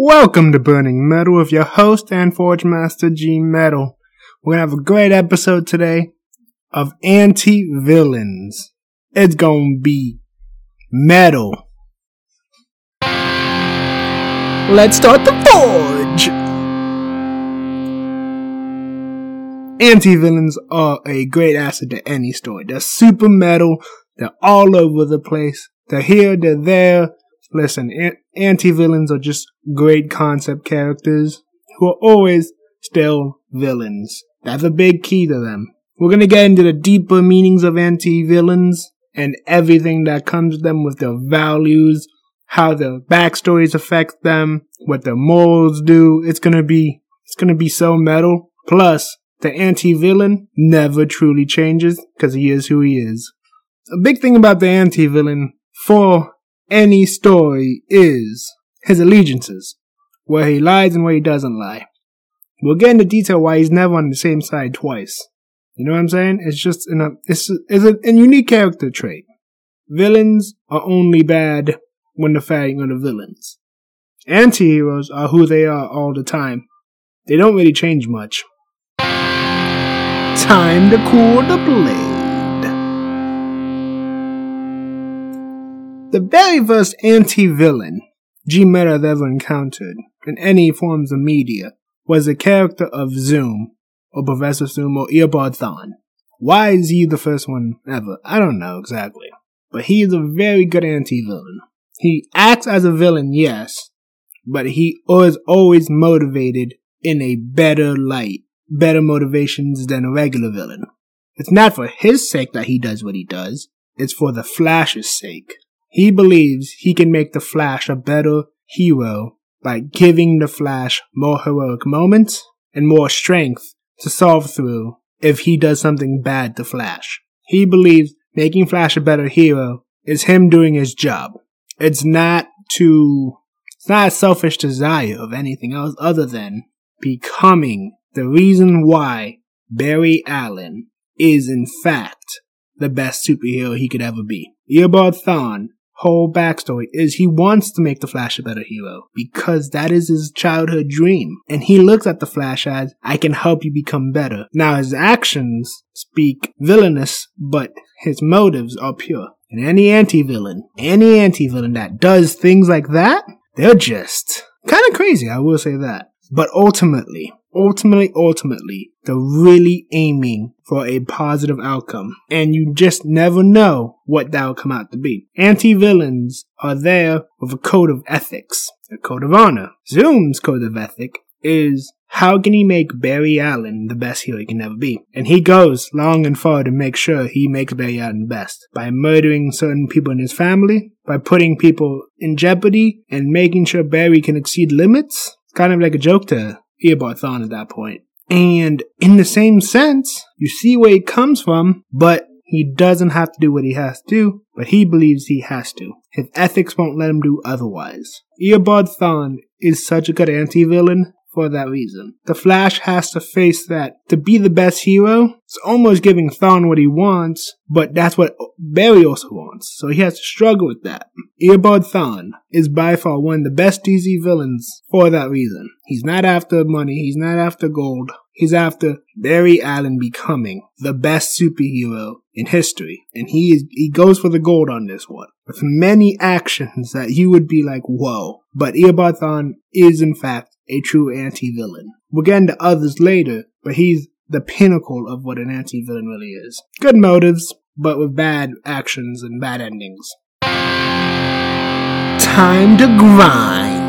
Welcome to Burning Metal with your host and Forge Master G Metal. We're gonna have a great episode today of anti-villains. It's gonna be metal. Let's start the Forge! Anti-villains are a great asset to any story. They're super metal. They're all over the place. They're here, they're there. Listen, anti-villains are just great concept characters who are always still villains. That's a big key to them. We're gonna get into the deeper meanings of anti-villains and everything that comes to them with their values, how their backstories affect them, what their morals do. It's gonna be, it's gonna be so metal. Plus, the anti-villain never truly changes because he is who he is. A big thing about the anti-villain for any story is his allegiances, where he lies and where he doesn't lie. We'll get into detail why he's never on the same side twice. You know what I'm saying? It's just a, it's, it's a, a unique character trait. Villains are only bad when they're fighting other villains. Anti-heroes are who they are all the time. They don't really change much. Time to cool the blade. The very first anti-villain G Metal has ever encountered in any forms of media was the character of Zoom, or Professor Zoom, or Eobard Thawne. Why is he the first one ever? I don't know exactly. But he is a very good anti-villain. He acts as a villain, yes, but he is always motivated in a better light, better motivations than a regular villain. It's not for his sake that he does what he does, it's for the Flash's sake. He believes he can make the Flash a better hero by giving the Flash more heroic moments and more strength to solve through if he does something bad to Flash. He believes making Flash a better hero is him doing his job. It's not to, it's not a selfish desire of anything else other than becoming the reason why Barry Allen is in fact the best superhero he could ever be. Eobard Thawne whole backstory is he wants to make the Flash a better hero because that is his childhood dream. And he looks at the Flash as, I can help you become better. Now his actions speak villainous, but his motives are pure. And any anti-villain, any anti-villain that does things like that, they're just kind of crazy, I will say that. But ultimately, ultimately, ultimately, they're really aiming for a positive outcome. And you just never know what that'll come out to be. Anti-villains are there with a code of ethics, a code of honor. Zoom's code of ethic is how can he make Barry Allen the best hero he can ever be? And he goes long and far to make sure he makes Barry Allen best by murdering certain people in his family, by putting people in jeopardy, and making sure Barry can exceed limits. It's kind of like a joke to Eobard at that point. And in the same sense, you see where he comes from, but he doesn't have to do what he has to but he believes he has to. His ethics won't let him do otherwise. Eobard is such a good anti-villain for that reason. The Flash has to face that. To be the best hero, it's almost giving Thawne what he wants, but that's what Barry also wants, so he has to struggle with that. Eobard Thawne is by far one of the best DC villains for that reason. He's not after money, he's not after gold, he's after Barry Allen becoming the best superhero in history. And he is, he goes for the gold on this one. With many actions that you would be like, whoa. But Eobard Thawne is in fact a true anti-villain. We'll get into others later, but he's the pinnacle of what an anti-villain really is. Good motives, but with bad actions and bad endings. Time to grind.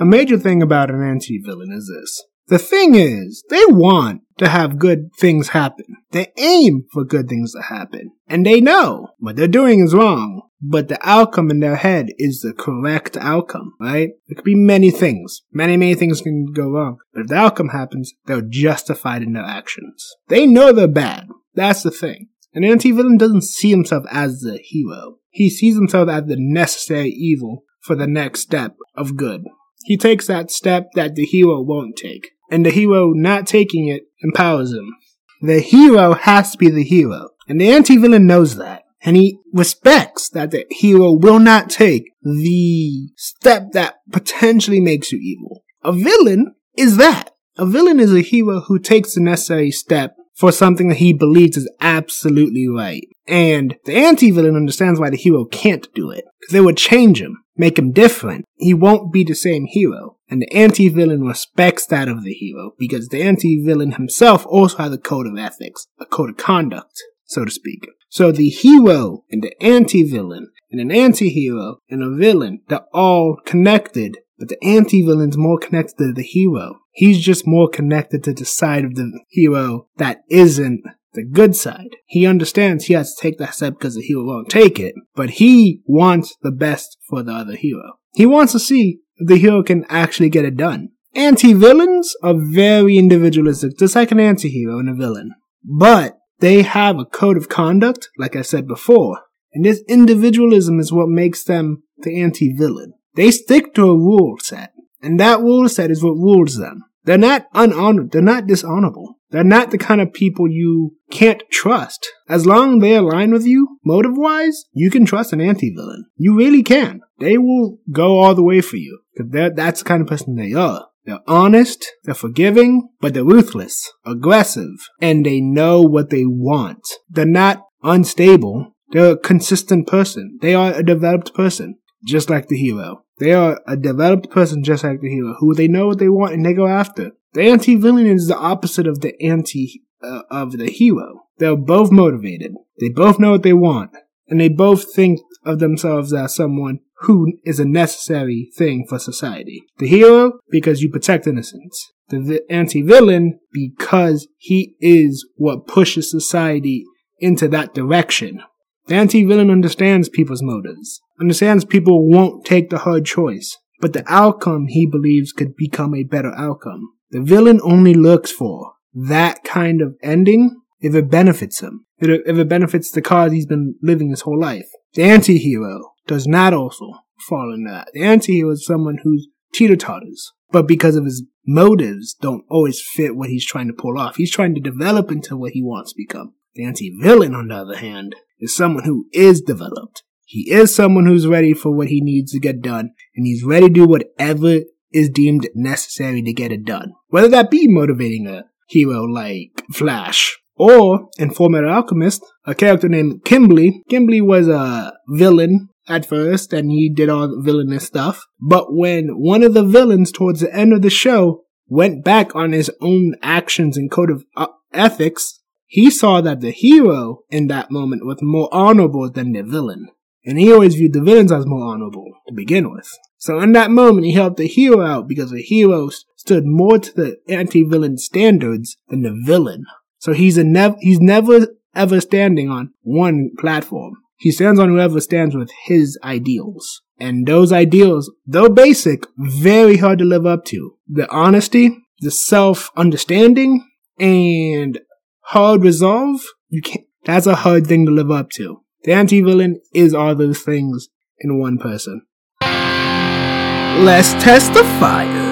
A major thing about an anti-villain is this. The thing is, they want to have good things happen. They aim for good things to happen. And they know what they're doing is wrong but the outcome in their head is the correct outcome, right? It could be many things. Many, many things can go wrong. But if the outcome happens, they're justified in their actions. They know they're bad. That's the thing. An anti-villain doesn't see himself as the hero. He sees himself as the necessary evil for the next step of good. He takes that step that the hero won't take. And the hero not taking it empowers him. The hero has to be the hero. And the anti-villain knows that. and he respects that the hero will not take the step that potentially makes you evil. A villain is that. A villain is a hero who takes the necessary step for something that he believes is absolutely right. And the anti-villain understands why the hero can't do it. Because they would change him, make him different. He won't be the same hero. And the anti-villain respects that of the hero because the anti-villain himself also has a code of ethics, a code of conduct, so to speak. So the hero and the anti-villain and an anti-hero and a villain, they're all connected but the anti-villain's more connected to the hero. He's just more connected to the side of the hero that isn't the good side. He understands he has to take that step because the hero won't take it, but he wants the best for the other hero. He wants to see if the hero can actually get it done. Anti-villains are very individualistic, just like an anti-hero and a villain. But they have a code of conduct, like I said before, and this individualism is what makes them the anti-villain. They stick to a rule set, and that rule set is what rules them. They're not unhonored. They're not dishonorable. They're not the kind of people you can't trust. As long as they align with you, motive wise, you can trust an anti-villain. You really can. They will go all the way for you. Cause that's the kind of person they are. They're honest, they're forgiving, but they're ruthless, aggressive, and they know what they want. They're not unstable. They're a consistent person. They are a developed person just like the hero. They are a developed person just like the hero, who they know what they want and they go after. The anti-villain is the opposite of the anti uh, of the hero. They're both motivated. They both know what they want, and they both think of themselves as someone who is a necessary thing for society. The hero because you protect innocence. The vi- anti-villain because he is what pushes society into that direction. The anti-villain understands people's motives understands people won't take the hard choice, but the outcome he believes could become a better outcome. The villain only looks for that kind of ending if it benefits him, if it benefits the cause he's been living his whole life. The anti-hero does not also fall into that. The anti-hero is someone who's teeter-totters, but because of his motives don't always fit what he's trying to pull off. He's trying to develop into what he wants to become. The anti-villain, on the other hand, is someone who is developed he is someone who's ready for what he needs to get done, and he's ready to do whatever is deemed necessary to get it done. Whether that be motivating a hero like Flash, or in Fullmetal Alchemist, a character named Kimblee. Kimblee was a villain at first, and he did all villainous stuff. But when one of the villains towards the end of the show went back on his own actions and code of uh, ethics, he saw that the hero in that moment was more honorable than the villain. And he always viewed the villains as more honorable to begin with. So in that moment, he helped the hero out because the hero stood more to the anti-villain standards than the villain. So he's a nev- he's never ever standing on one platform. He stands on whoever stands with his ideals. And those ideals, though basic, very hard to live up to. The honesty, the self-understanding, and hard resolve, you can't, that's a hard thing to live up to. The anti-villain is all those things in one person. Let's test the fire.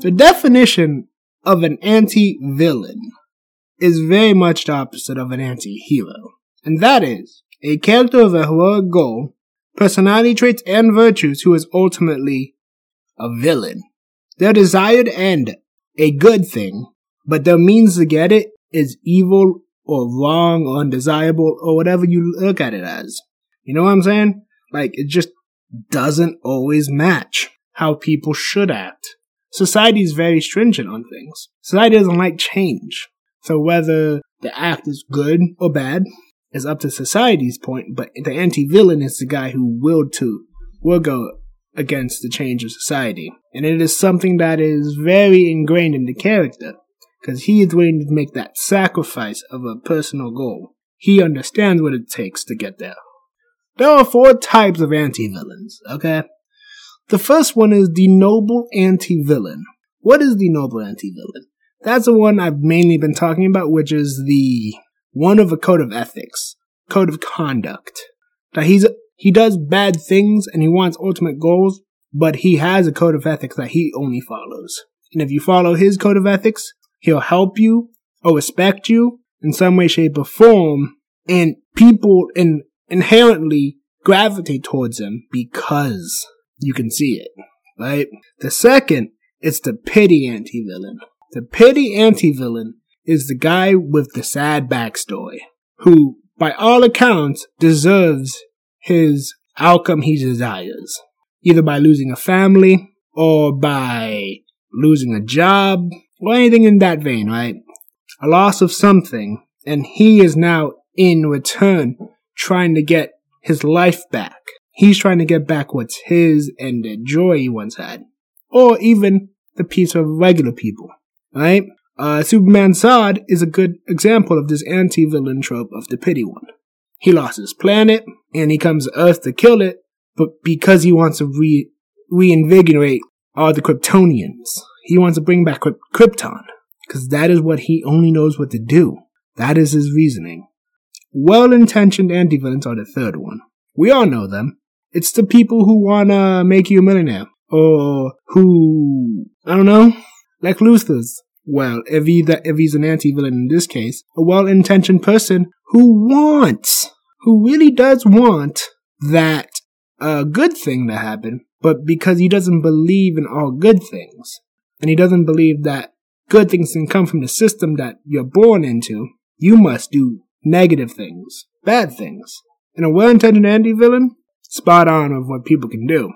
The definition of an anti-villain is very much the opposite of an anti-hero. And that is, a character of a heroic goal, personality traits and virtues who is ultimately a villain. Their desired end, a good thing, but their means to get it is evil or wrong or undesirable or whatever you look at it as. You know what I'm saying? Like, it just doesn't always match how people should act. Society is very stringent on things. Society doesn't like change. So whether the act is good or bad is up to society's point, but the anti-villain is the guy who will to, will go against the change of society. And it is something that is very ingrained in the character because he is willing to make that sacrifice of a personal goal. He understands what it takes to get there. There are four types of anti-villains, okay? The first one is the noble anti-villain. What is the noble anti-villain? That's the one I've mainly been talking about, which is the one of a code of ethics, code of conduct. That he's, he does bad things and he wants ultimate goals, but he has a code of ethics that he only follows. And if you follow his code of ethics, He'll help you or respect you in some way, shape, or form, and people in, inherently gravitate towards him because you can see it, right? The second, it's the pity anti-villain. The pity anti-villain is the guy with the sad backstory who, by all accounts, deserves his outcome he desires. Either by losing a family or by losing a job or anything in that vein, right? A loss of something. And he is now in return trying to get his life back. He's trying to get back what's his and the joy he once had. Or even the peace of regular people, right? Uh, Superman Zod is a good example of this anti-villain trope of the pity one. He lost his planet, and he comes to Earth to kill it, but because he wants to re- reinvigorate all the Kryptonians, he wants to bring back Krypton, because that is what he only knows what to do. That is his reasoning. Well-intentioned anti-villains are the third one. We all know them. It's the people who wanna make you a millionaire, or who, I don't know, like Luthor's well, if, he, if he's an anti-villain in this case, a well-intentioned person who wants, who really does want that uh, good thing to happen, but because he doesn't believe in all good things, and he doesn't believe that good things can come from the system that you're born into, you must do negative things, bad things. And a well-intentioned anti-villain, spot on of what people can do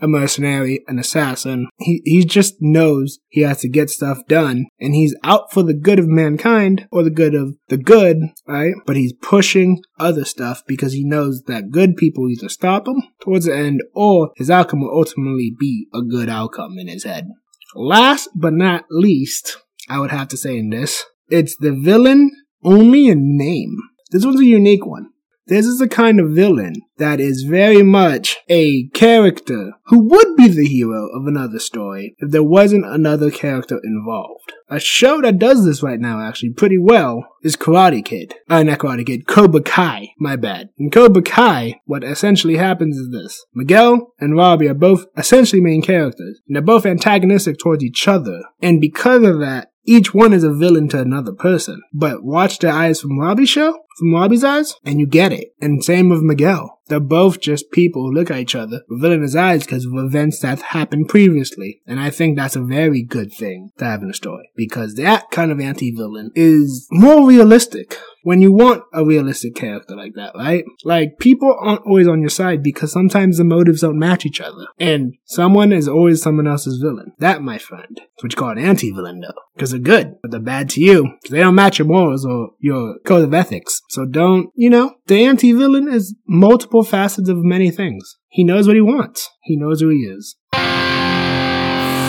a mercenary, an assassin. He, he just knows he has to get stuff done and he's out for the good of mankind or the good of the good, right? But he's pushing other stuff because he knows that good people either stop him towards the end or his outcome will ultimately be a good outcome in his head. Last but not least, I would have to say in this, it's the villain only in name. This one's a unique one. This is a kind of villain that is very much a character who would be the hero of another story if there wasn't another character involved. A show that does this right now actually pretty well is Karate Kid. Uh, not Karate Kid, Cobra Kai, my bad. In Cobra Kai, what essentially happens is this. Miguel and Robbie are both essentially main characters, and they're both antagonistic towards each other. And because of that, each one is a villain to another person. But watch the eyes from Robbie's show, from Robbie's eyes, and you get it. And same with Miguel. They're both just people who look at each other with villainous eyes because of events that happened previously. And I think that's a very good thing to have in a story because that kind of anti-villain is more realistic when you want a realistic character like that, right? Like people aren't always on your side because sometimes the motives don't match each other. And someone is always someone else's villain. That, my friend, is what you call an anti-villain though. Because they're good, but they're bad to you. Because they don't match your morals or your code of ethics. So don't, you know, the anti-villain is multiple facets of many things. He knows what he wants. He knows who he is.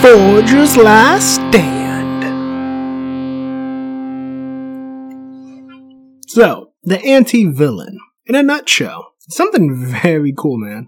Forger's Last Stand. So, the anti-villain, in a nutshell, something very cool, man.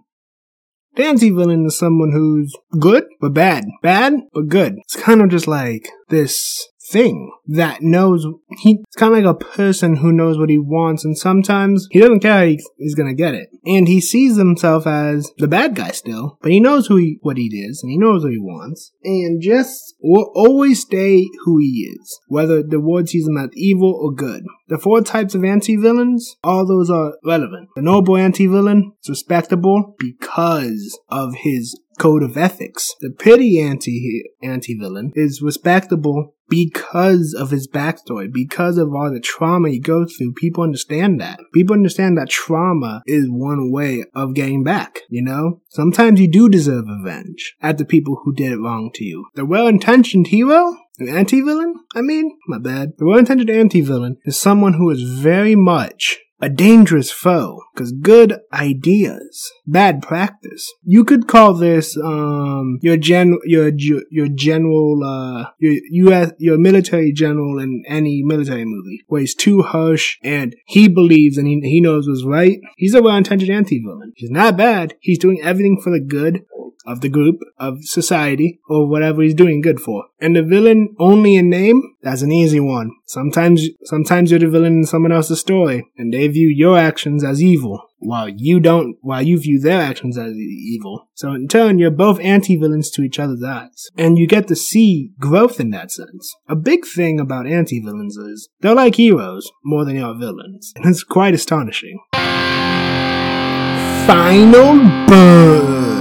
The anti-villain is someone who's good, but bad. Bad, but good. It's kind of just like this thing that knows he's kind of like a person who knows what he wants and sometimes he doesn't care he, he's gonna get it and he sees himself as the bad guy still but he knows who he what he is and he knows what he wants and just will always stay who he is whether the world sees him as evil or good the four types of anti-villains all those are relevant the noble anti-villain is respectable because of his code of ethics. The pity anti anti villain is respectable because of his backstory, because of all the trauma he goes through. People understand that. People understand that trauma is one way of getting back. You know, sometimes you do deserve revenge at the people who did it wrong to you. The well-intentioned hero an anti-villain? I mean, my bad. The well-intended anti-villain is someone who is very much a dangerous foe because good ideas bad practice. You could call this um your gen your your general uh your us your military general in any military movie where he's too harsh and he believes and he, he knows what's right. He's a well-intentioned anti-villain. He's not bad. He's doing everything for the good of the group, of society, or whatever he's doing good for. And the villain only in name, that's an easy one. Sometimes, sometimes you're the villain in someone else's story, and they view your actions as evil. while you don't, while you view their actions as evil. So in turn, you're both anti-villains to each other's eyes. And you get to see growth in that sense. A big thing about anti-villains is they're like heroes more than they are villains. And it's quite astonishing. Final Burn.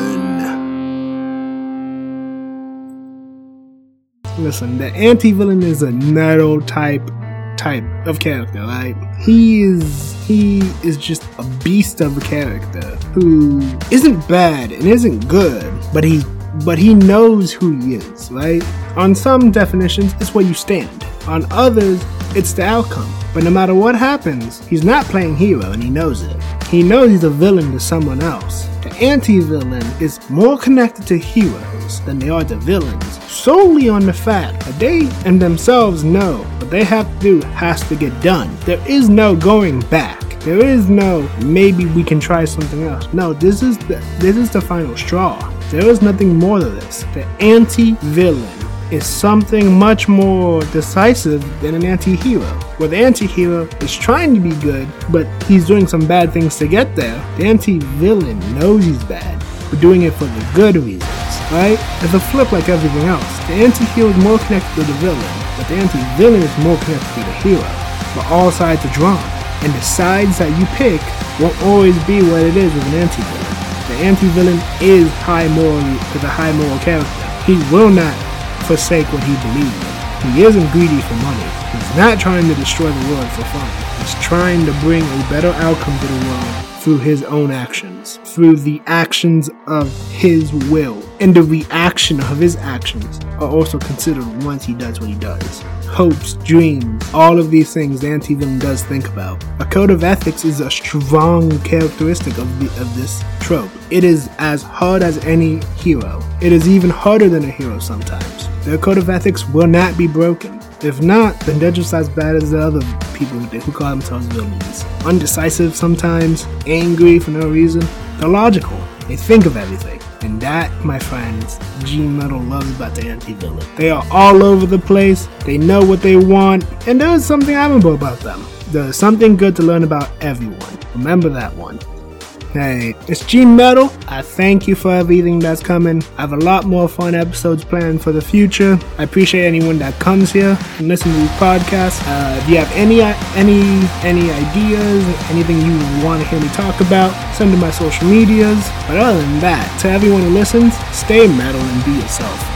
Listen, the anti-villain is a Nettle type type of character, right? He is he is just a beast of a character who isn't bad and isn't good, but he but he knows who he is, right? On some definitions, it's where you stand. On others, it's the outcome. But no matter what happens, he's not playing hero and he knows it. He knows he's a villain to someone else. The anti-villain is more connected to heroes than they are to villains, solely on the fact that they and themselves know what they have to do has to get done. There is no going back. There is no maybe we can try something else. No, this is the this is the final straw. There is nothing more to this. The anti-villain is something much more decisive than an anti-hero. Where the anti-hero is trying to be good, but he's doing some bad things to get there. The anti-villain knows he's bad, but doing it for the good reasons, right? It's a flip like everything else. The anti-hero is more connected to the villain, but the anti-villain is more connected to the hero. But all sides are drawn, and the sides that you pick won't always be what it is with an anti-villain. The anti-villain is high moral, is a high moral character. He will not forsake what he believes. He isn't greedy for money. He's not trying to destroy the world for fun. He's trying to bring a better outcome to the world through his own actions, through the actions of his will. And the reaction of his actions are also considered once he does what he does hopes, dreams, all of these things the anti-villain does think about. A code of ethics is a strong characteristic of, the, of this trope. It is as hard as any hero. It is even harder than a hero sometimes. Their code of ethics will not be broken. If not, then they're just as bad as the other people who call themselves villains. Undecisive sometimes, angry for no reason. They're logical. They think of everything. And that, my friends, G Metal loves about the anti-villain. They are all over the place, they know what they want, and there is something admirable about them. There is something good to learn about everyone. Remember that one. Hey, it's G Metal. I thank you for everything that's coming. I have a lot more fun episodes planned for the future. I appreciate anyone that comes here and listens to these podcasts. Uh, if you have any any any ideas, anything you want to hear me talk about, send to my social medias. But other than that, to everyone who listens, stay metal and be yourself.